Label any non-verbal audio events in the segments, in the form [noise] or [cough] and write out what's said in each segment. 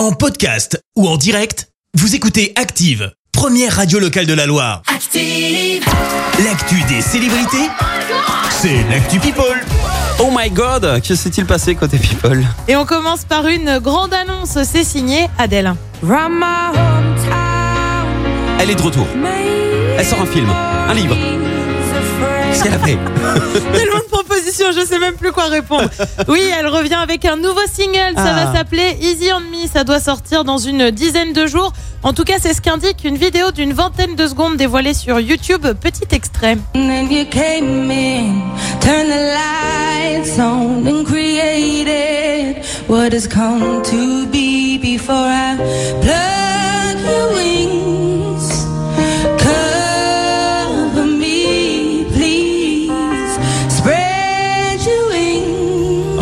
En podcast ou en direct, vous écoutez Active, première radio locale de la Loire. Active. L'actu des célébrités, c'est l'actu People. Oh my god, que s'est-il passé côté People? Et on commence par une grande annonce, c'est signé Adèle. Elle est de retour. Elle sort un film, un livre. Qu'est-ce qu'elle a fait [laughs] Tellement de propositions, je sais même plus quoi répondre. Oui, elle revient avec un nouveau single, ça Ah. va s'appeler Easy on Me, ça doit sortir dans une dizaine de jours. En tout cas, c'est ce qu'indique une vidéo d'une vingtaine de secondes dévoilée sur YouTube. Petit extrait. And then you came in, turned the lights on, and created what has come to be before I plug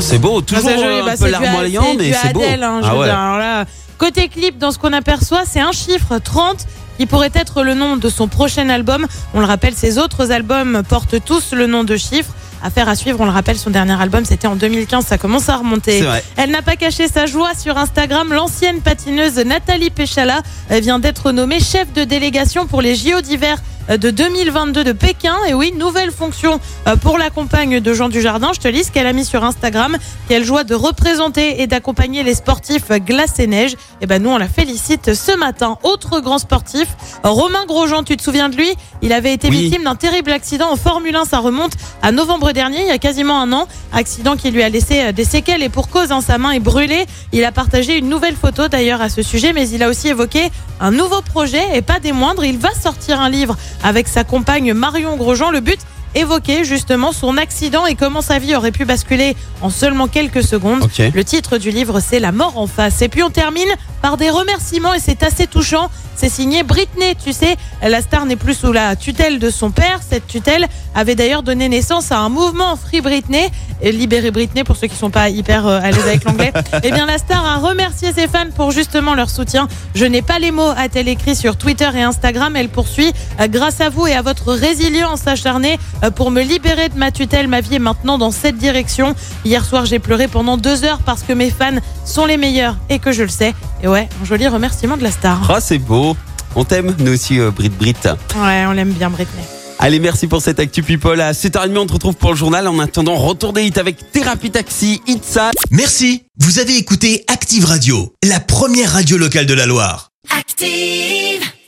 C'est beau, toujours Ah, joli, bah, un c'est peu larmoyant, mais c'est beau. Hein, ah veux ouais. dire, alors là, côté clip, dans ce qu'on aperçoit, c'est un chiffre 30 qui pourrait être le nom de son prochain album. On le rappelle, ses autres albums portent tous le nom de chiffre. Affaire à suivre, on le rappelle, son dernier album c'était en 2015, ça commence à remonter. Elle n'a pas caché sa joie sur Instagram. L'ancienne patineuse Nathalie Péchala vient d'être nommée chef de délégation pour les JO d'hiver de 2022 de Pékin. Et oui, nouvelle fonction euh, pour la compagne de Jean Dujardin. Je te lis ce qu'elle a mis sur Instagram. Quelle joie de représenter et d'accompagner les sportifs glace et neige. Et ben nous, on la félicite ce matin. Autre grand sportif, Romain Grosjean, tu te souviens de lui? Il avait été Oui. victime d'un terrible accident en Formule 1. Ça remonte à novembre dernier, il y a quasiment un an. Accident qui lui a laissé euh, des séquelles et pour cause, hein, sa main est brûlée. Il a partagé une nouvelle photo d'ailleurs à ce sujet, mais il a aussi évoqué un nouveau projet et pas des moindres. Il va sortir un livre avec sa compagne Marion Grosjean. Le but évoquer justement son accident et comment sa vie aurait pu basculer en seulement quelques secondes. Le titre du livre, c'est La mort en face. Et puis on termine par des remerciements et c'est assez touchant. C'est signé Britney. Tu sais, la star n'est plus sous la tutelle de son père. Cette tutelle avait d'ailleurs donné naissance à un mouvement Free Britney, Libérer Britney pour ceux qui sont pas hyper euh, à l'aise avec l'anglais. [laughs] Eh bien, la star a remercié ses fans pour justement leur soutien. Je n'ai pas les mots, a-t-elle écrit sur Twitter et Instagram. Elle poursuit. Euh, Grâce à vous et à votre résilience acharnée euh, pour me libérer de ma tutelle, ma vie est maintenant dans cette direction. Hier soir, j'ai pleuré pendant deux heures parce que mes fans sont les meilleurs et que je le sais. Et ouais, un joli remerciement de la star. Ah, c'est beau. On t'aime, nous aussi, euh, Brit Brit. Ouais, on l'aime bien, Britney. Allez, merci pour cette Actu People. À 7h30, on te retrouve pour le journal. En attendant, retour des hits avec Thérapie Taxi, Itza. Merci, vous avez écouté Active Radio, la première radio locale de la Loire. Active.